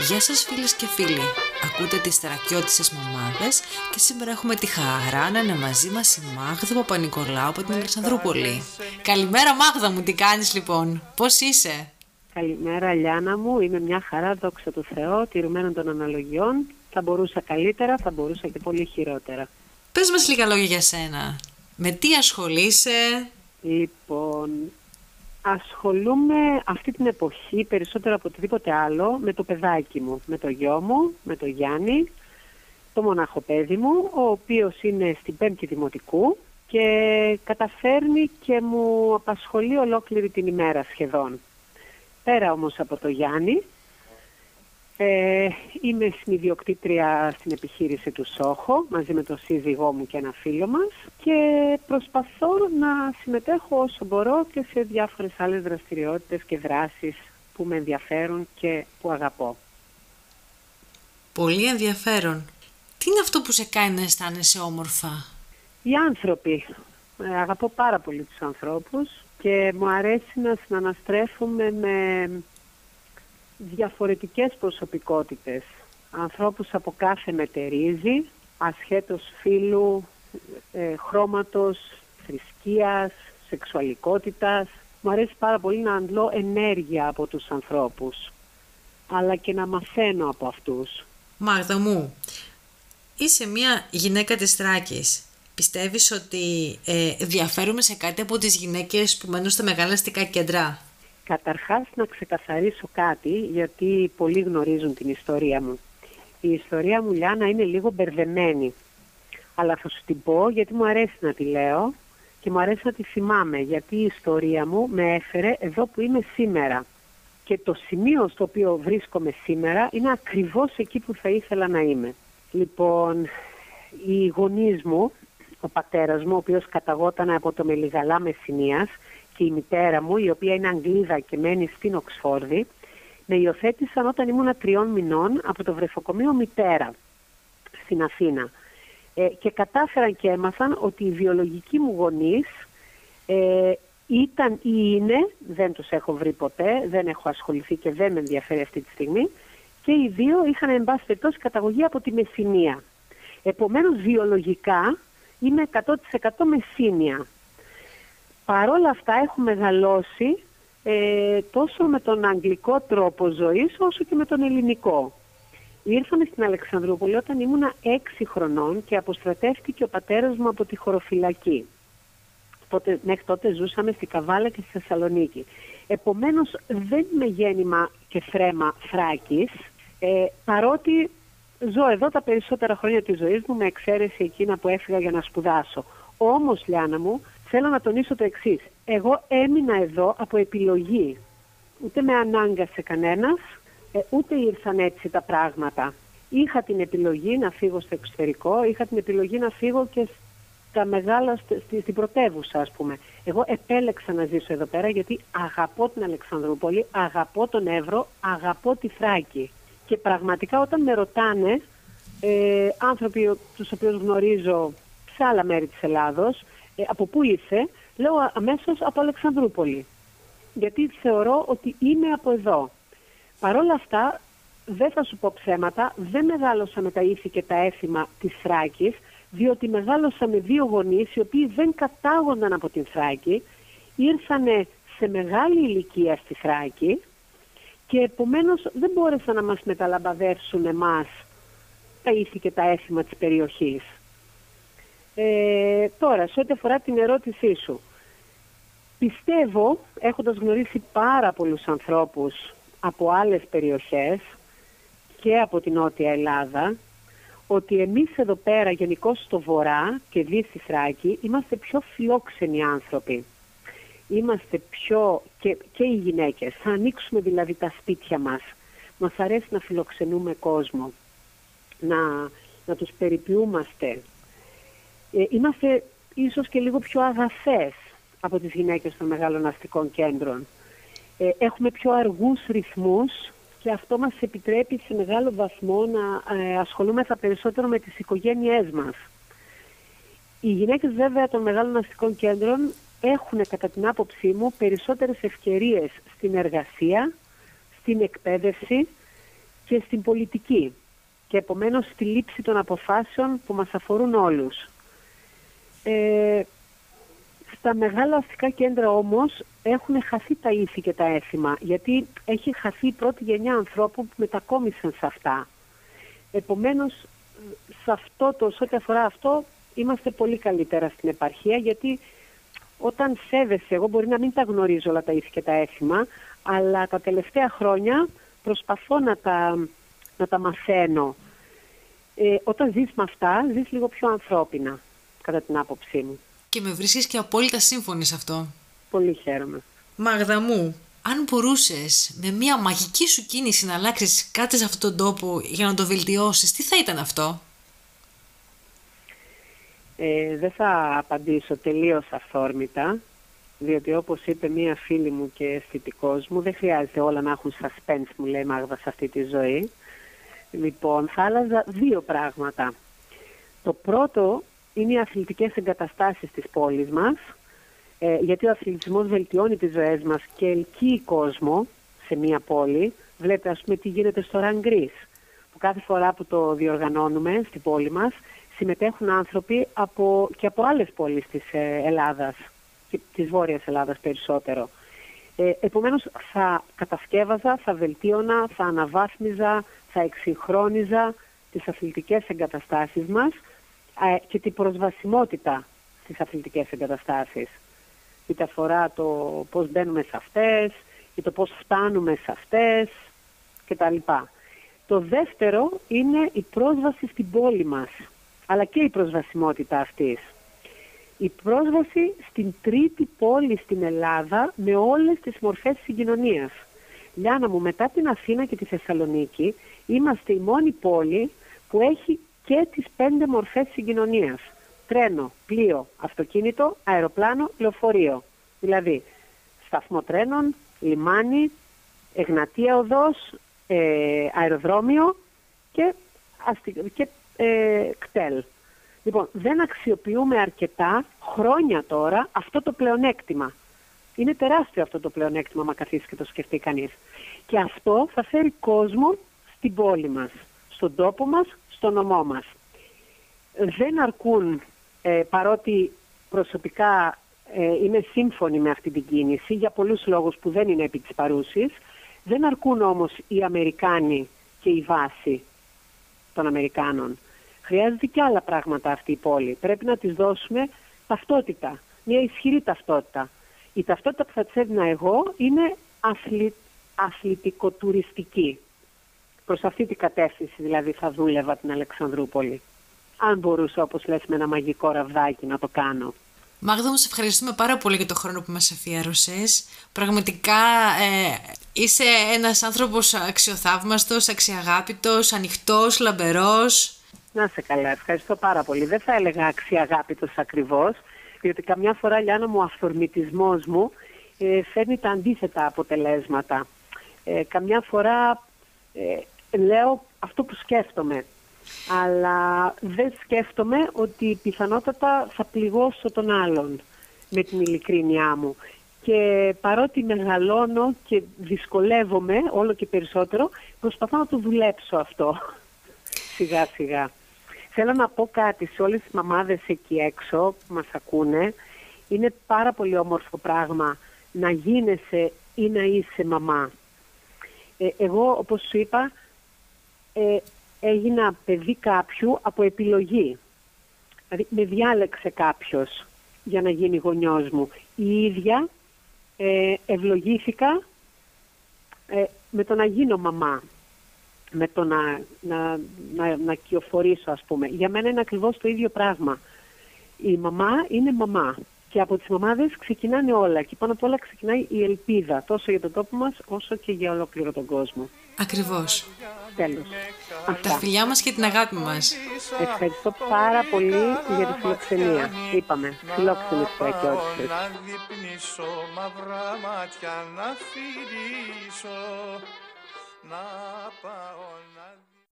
Γεια σας φίλες και φίλοι, ακούτε τις τερακιώτισσες μαμάδες και σήμερα έχουμε τη χαρά να είναι μαζί μας η Μάγδα Παπα-Νικολάου από την Αλεξανδρούπολη. Καλημέρα Μάγδα μου, τι κάνεις λοιπόν, πώς είσαι; Καλημέρα Λιάνα μου, είμαι μια χαρά, δόξα τω Θεώ, τηρουμένων των αναλογιών. Θα μπορούσα καλύτερα, θα μπορούσα και πολύ χειρότερα. Πες μας λίγα λόγια για σένα. Με τι ασχολείσαι; Λοιπόν, ασχολούμαι αυτή την εποχή περισσότερο από οτιδήποτε άλλο με το παιδάκι μου, με το γιο μου, με το Γιάννη, το μονάχο παιδί μου, ο οποίος είναι στην πέμπτη δημοτικού και καταφέρνει και μου απασχολεί ολόκληρη την ημέρα σχεδόν. Πέρα όμως από το Γιάννη, ε, είμαι συνειδιοκτήτρια στην επιχείρηση του Σόχο μαζί με τον σύζυγό μου και ένα φίλο μας και προσπαθώ να συμμετέχω όσο μπορώ και σε διάφορες άλλες δραστηριότητες και δράσεις που με ενδιαφέρουν και που αγαπώ. Πολύ ενδιαφέρον. Τι είναι αυτό που σε κάνει να αισθάνεσαι όμορφα; Οι άνθρωποι. Ε, αγαπώ πάρα πολύ τους ανθρώπους και μου αρέσει να συναναστρέφουμε με διαφορετικές προσωπικότητες. Ανθρώπους από κάθε μετερίζει, ασχέτως φίλου, ε, χρώματος, θρησκείας, σεξουαλικότητας. Μου αρέσει πάρα πολύ να αντλώ ενέργεια από τους ανθρώπους, αλλά και να μαθαίνω από αυτούς. Μάγδα μου, είσαι μια γυναίκα της Θράκης. Πιστεύεις ότι ε, διαφέρουμε σε κάτι από τις γυναίκες που μένουν στα μεγάλα αστικά κέντρα; Καταρχάς να ξεκαθαρίσω κάτι, γιατί πολλοί γνωρίζουν την ιστορία μου. Η ιστορία μου, Λιάννα, είναι λίγο μπερδεμένη. Αλλά θα σου την πω γιατί μου αρέσει να τη λέω και μου αρέσει να τη θυμάμαι, γιατί η ιστορία μου με έφερε εδώ που είμαι σήμερα. Και το σημείο στο οποίο βρίσκομαι σήμερα είναι ακριβώς εκεί που θα ήθελα να είμαι. Λοιπόν, οι γονείς μου, ο πατέρας μου, ο οποίος καταγόταν από το Μελιγαλά Μεσσηνίας, και η μητέρα μου, η οποία είναι Αγγλίδα και μένει στην Οξφόρδη, με υιοθέτησαν όταν ήμουν τριών μηνών από το βρεφοκομείο μητέρα στην Αθήνα. Ε, και κατάφεραν και έμαθαν ότι οι βιολογικοί μου γονείς ε, ήταν ή είναι, δεν τους έχω βρει ποτέ, δεν έχω ασχοληθεί και δεν με ενδιαφέρει αυτή τη στιγμή, και οι δύο είχαν εν πάση περιπτώσει καταγωγή από τη Μεσσηνία. Επομένως βιολογικά είμαι 100% Μεσσίνια. Παρόλα αυτά έχω μεγαλώσει ε, τόσο με τον αγγλικό τρόπο ζωής όσο και με τον ελληνικό. Ήρθαμε στην Αλεξανδρούπολη όταν ήμουνα έξι χρονών και αποστρατεύτηκε ο πατέρας μου από τη χωροφυλακή. Τότε, μέχρι τότε ζούσαμε στη Καβάλα και στη Θεσσαλονίκη. Επομένως δεν είμαι γέννημα και φρέμα φράκης, ε, παρότι ζω εδώ τα περισσότερα χρόνια της ζωής μου με εξαίρεση εκείνα που έφυγα για να σπουδάσω. Όμως, Λιάνα μου, θέλω να τονίσω το εξής. Εγώ έμεινα εδώ από επιλογή. Ούτε με ανάγκασε κανένας, ε, ούτε ήρθαν έτσι τα πράγματα. Είχα την επιλογή να φύγω στο εξωτερικό, είχα την επιλογή να φύγω και στα μεγάλα, στη, στην πρωτεύουσα ας πούμε. Εγώ επέλεξα να ζήσω εδώ πέρα γιατί αγαπώ την Αλεξανδρούπολη, αγαπώ τον Εύρο, αγαπώ τη Θράκη. Και πραγματικά όταν με ρωτάνε ε, άνθρωποι τους οποίους γνωρίζω σε άλλα μέρη της Ελλάδος, ε, από πού ήρθε, λέω αμέσως από Αλεξανδρούπολη. Γιατί θεωρώ ότι είμαι από εδώ. Παρ' όλα αυτά, δεν θα σου πω ψέματα, δεν μεγάλωσα με τα ήθη και τα έθιμα της Θράκης, διότι μεγάλωσα με δύο γονείς οι οποίοι δεν κατάγονταν από την Θράκη, ήρθανε σε μεγάλη ηλικία στη Θράκη και επομένως δεν μπόρεσαν να μας μεταλαμπαδεύσουν εμάς τα ήθη και τα έθιμα της περιοχής. Ε, τώρα, σε ό,τι αφορά την ερώτησή σου, πιστεύω, έχοντας γνωρίσει πάρα πολλούς ανθρώπους από άλλες περιοχές και από την Νότια Ελλάδα, ότι εμείς εδώ πέρα, γενικώ στο Βορρά και Δύση Θράκη, είμαστε πιο φιλόξενοι άνθρωποι. Είμαστε πιο, και, και οι γυναίκες, θα ανοίξουμε δηλαδή τα σπίτια μας. Μας αρέσει να φιλοξενούμε κόσμο, να, να τους περιποιούμαστε, ε, είμαστε ίσως και λίγο πιο αγαθές από τις γυναίκες των μεγάλων αστικών κέντρων. Ε, έχουμε πιο αργούς ρυθμούς και αυτό μας επιτρέπει σε μεγάλο βαθμό να ε, ασχολούμεθα περισσότερο με τις οικογένειές μας. Οι γυναίκες βέβαια των μεγάλων αστικών κέντρων έχουν κατά την άποψή μου περισσότερες ευκαιρίες στην εργασία, στην εκπαίδευση και στην πολιτική και επομένως στη λήψη των αποφάσεων που μας αφορούν όλους. Ε, στα μεγάλα αστικά κέντρα όμως έχουν χαθεί τα ήθη και τα έθιμα, γιατί έχει χαθεί η πρώτη γενιά ανθρώπων που μετακόμισαν σε αυτά. Επομένως, σε αυτό το, σε ό,τι αφορά αυτό, είμαστε πολύ καλύτερα στην επαρχία, γιατί όταν σέβεσαι, εγώ μπορεί να μην τα γνωρίζω όλα τα ήθη και τα έθιμα, αλλά τα τελευταία χρόνια προσπαθώ να τα, να τα μαθαίνω. Ε, όταν ζεις με αυτά, ζεις λίγο πιο ανθρώπινα, κατά την άποψή μου. Και με βρίσκεις και απόλυτα σύμφωνη σε αυτό. Πολύ χαίρομαι. Μαγδα μου, αν μπορούσες με μια μαγική σου κίνηση να αλλάξεις κάτι σε αυτόν τον τόπο για να το βελτιώσεις, τι θα ήταν αυτό; Ε, δεν θα απαντήσω τελείως αυθόρμητα, διότι όπως είπε μία φίλη μου και αισθητικός μου, δεν χρειάζεται όλα να έχουν suspense, μου λέει Μάγδα, σε αυτή τη ζωή. Λοιπόν, θα άλλαζα δύο πράγματα. Το πρώτο είναι οι αθλητικές εγκαταστάσεις της πόλης μας, ε, γιατί ο αθλητισμός βελτιώνει τις ζωές μας και ελκύει κόσμο σε μία πόλη. Βλέπετε ας πούμε τι γίνεται στο Ραγκρίς, που κάθε φορά που το διοργανώνουμε στην πόλη μας, συμμετέχουν άνθρωποι από, και από άλλες πόλεις της ε, Ελλάδας, της Βόρειας Ελλάδας περισσότερο. Ε, επομένως θα κατασκεύαζα, θα βελτίωνα, θα αναβάθμιζα, θα εξυγχρόνιζα τις αθλητικές εγκαταστάσεις μας ε, και την προσβασιμότητα στις αθλητικές εγκαταστάσεις. Είτε αφορά το πώς μπαίνουμε σε αυτές, ή το πώς φτάνουμε σε αυτές κτλ. Το δεύτερο είναι η πρόσβαση στην πόλη μας, αλλά και η προσβασιμότητα αυτής. Η πρόσβαση στην τρίτη πόλη στην Ελλάδα με όλες τις μορφές συγκοινωνίας. Λιάνα μου, μετά την Αθήνα και τη Θεσσαλονίκη, είμαστε η μόνη πόλη που έχει και τις πέντε μορφές συγκοινωνίας. Τρένο, πλοίο, αυτοκίνητο, αεροπλάνο, λεωφορείο. Δηλαδή, σταθμό τρένων, λιμάνι, εγνατία οδός, ε, αεροδρόμιο και, και ε, κτέλ. Λοιπόν, δεν αξιοποιούμε αρκετά χρόνια τώρα αυτό το πλεονέκτημα. Είναι τεράστιο αυτό το πλεονέκτημα, μα καθίσει και το σκεφτεί κανείς. Και αυτό θα φέρει κόσμο στην πόλη μας, στον τόπο μας, στο νομό μας. Δεν αρκούν, ε, παρότι προσωπικά ε, είμαι σύμφωνη με αυτή την κίνηση, για πολλούς λόγους που δεν είναι επί της παρούσης, δεν αρκούν όμως οι Αμερικάνοι και η βάση των Αμερικάνων. Χρειάζεται και άλλα πράγματα αυτή η πόλη. Πρέπει να της δώσουμε ταυτότητα, μια ισχυρή ταυτότητα. Η ταυτότητα που θα της έδινα εγώ είναι αθλη, αθλητικοτουριστική. Προς αυτή την κατεύθυνση δηλαδή θα δούλευα την Αλεξανδρούπολη. Αν μπορούσα όπως λες με ένα μαγικό ραβδάκι να το κάνω. Μάγδα μου, σε ευχαριστούμε πάρα πολύ για το χρόνο που μας αφιέρωσες. Πραγματικά ε, είσαι ένας άνθρωπος αξιοθαύμαστος, αξιαγάπητος, ανοιχτός, λαμπερός. Να σε καλά, ευχαριστώ πάρα πολύ. Δεν θα έλεγα αξιαγάπητος ακριβώς, διότι καμιά φορά, Λιάννα μου, ο αυθορμητισμός μου ε, φέρνει τα αντίθετα αποτελέσματα. Ε, καμιά φορά ε, λέω αυτό που σκέφτομαι αλλά δεν σκέφτομαι ότι πιθανότατα θα πληγώσω τον άλλον με την ειλικρίνειά μου. Και παρότι μεγαλώνω και δυσκολεύομαι όλο και περισσότερο, προσπαθώ να το δουλέψω αυτό σιγά σιγά. Θέλω να πω κάτι σε όλες τις μαμάδες εκεί έξω που μας ακούνε. Είναι πάρα πολύ όμορφο πράγμα να γίνεσαι ή να είσαι μαμά. Ε, εγώ, όπως σου είπα, ε, έγινα παιδί κάποιου από επιλογή. Δηλαδή με διάλεξε κάποιος για να γίνει γονιός μου. Η ίδια ε, ευλογήθηκα ε, με το να γίνω μαμά. Με το να, να, να, να κυοφορήσω ας πούμε. Για μένα είναι ακριβώς το ίδιο πράγμα. Η μαμά είναι μαμά. Και από τις μαμάδες ξεκινάνε όλα. Και πάνω απ' όλα ξεκινάει η ελπίδα. Τόσο για τον τόπο μας όσο και για ολόκληρο τον κόσμο. Ακριβώς. Τέλος. Τα φιλιά μας και την αγάπη μας. Ευχαριστώ πάρα πολύ για τη φιλοξενία. Είπαμε, φιλόξενες πλακιότητες. Να διπνήσω μαυρά μάτια να φιλήσω Να πάω να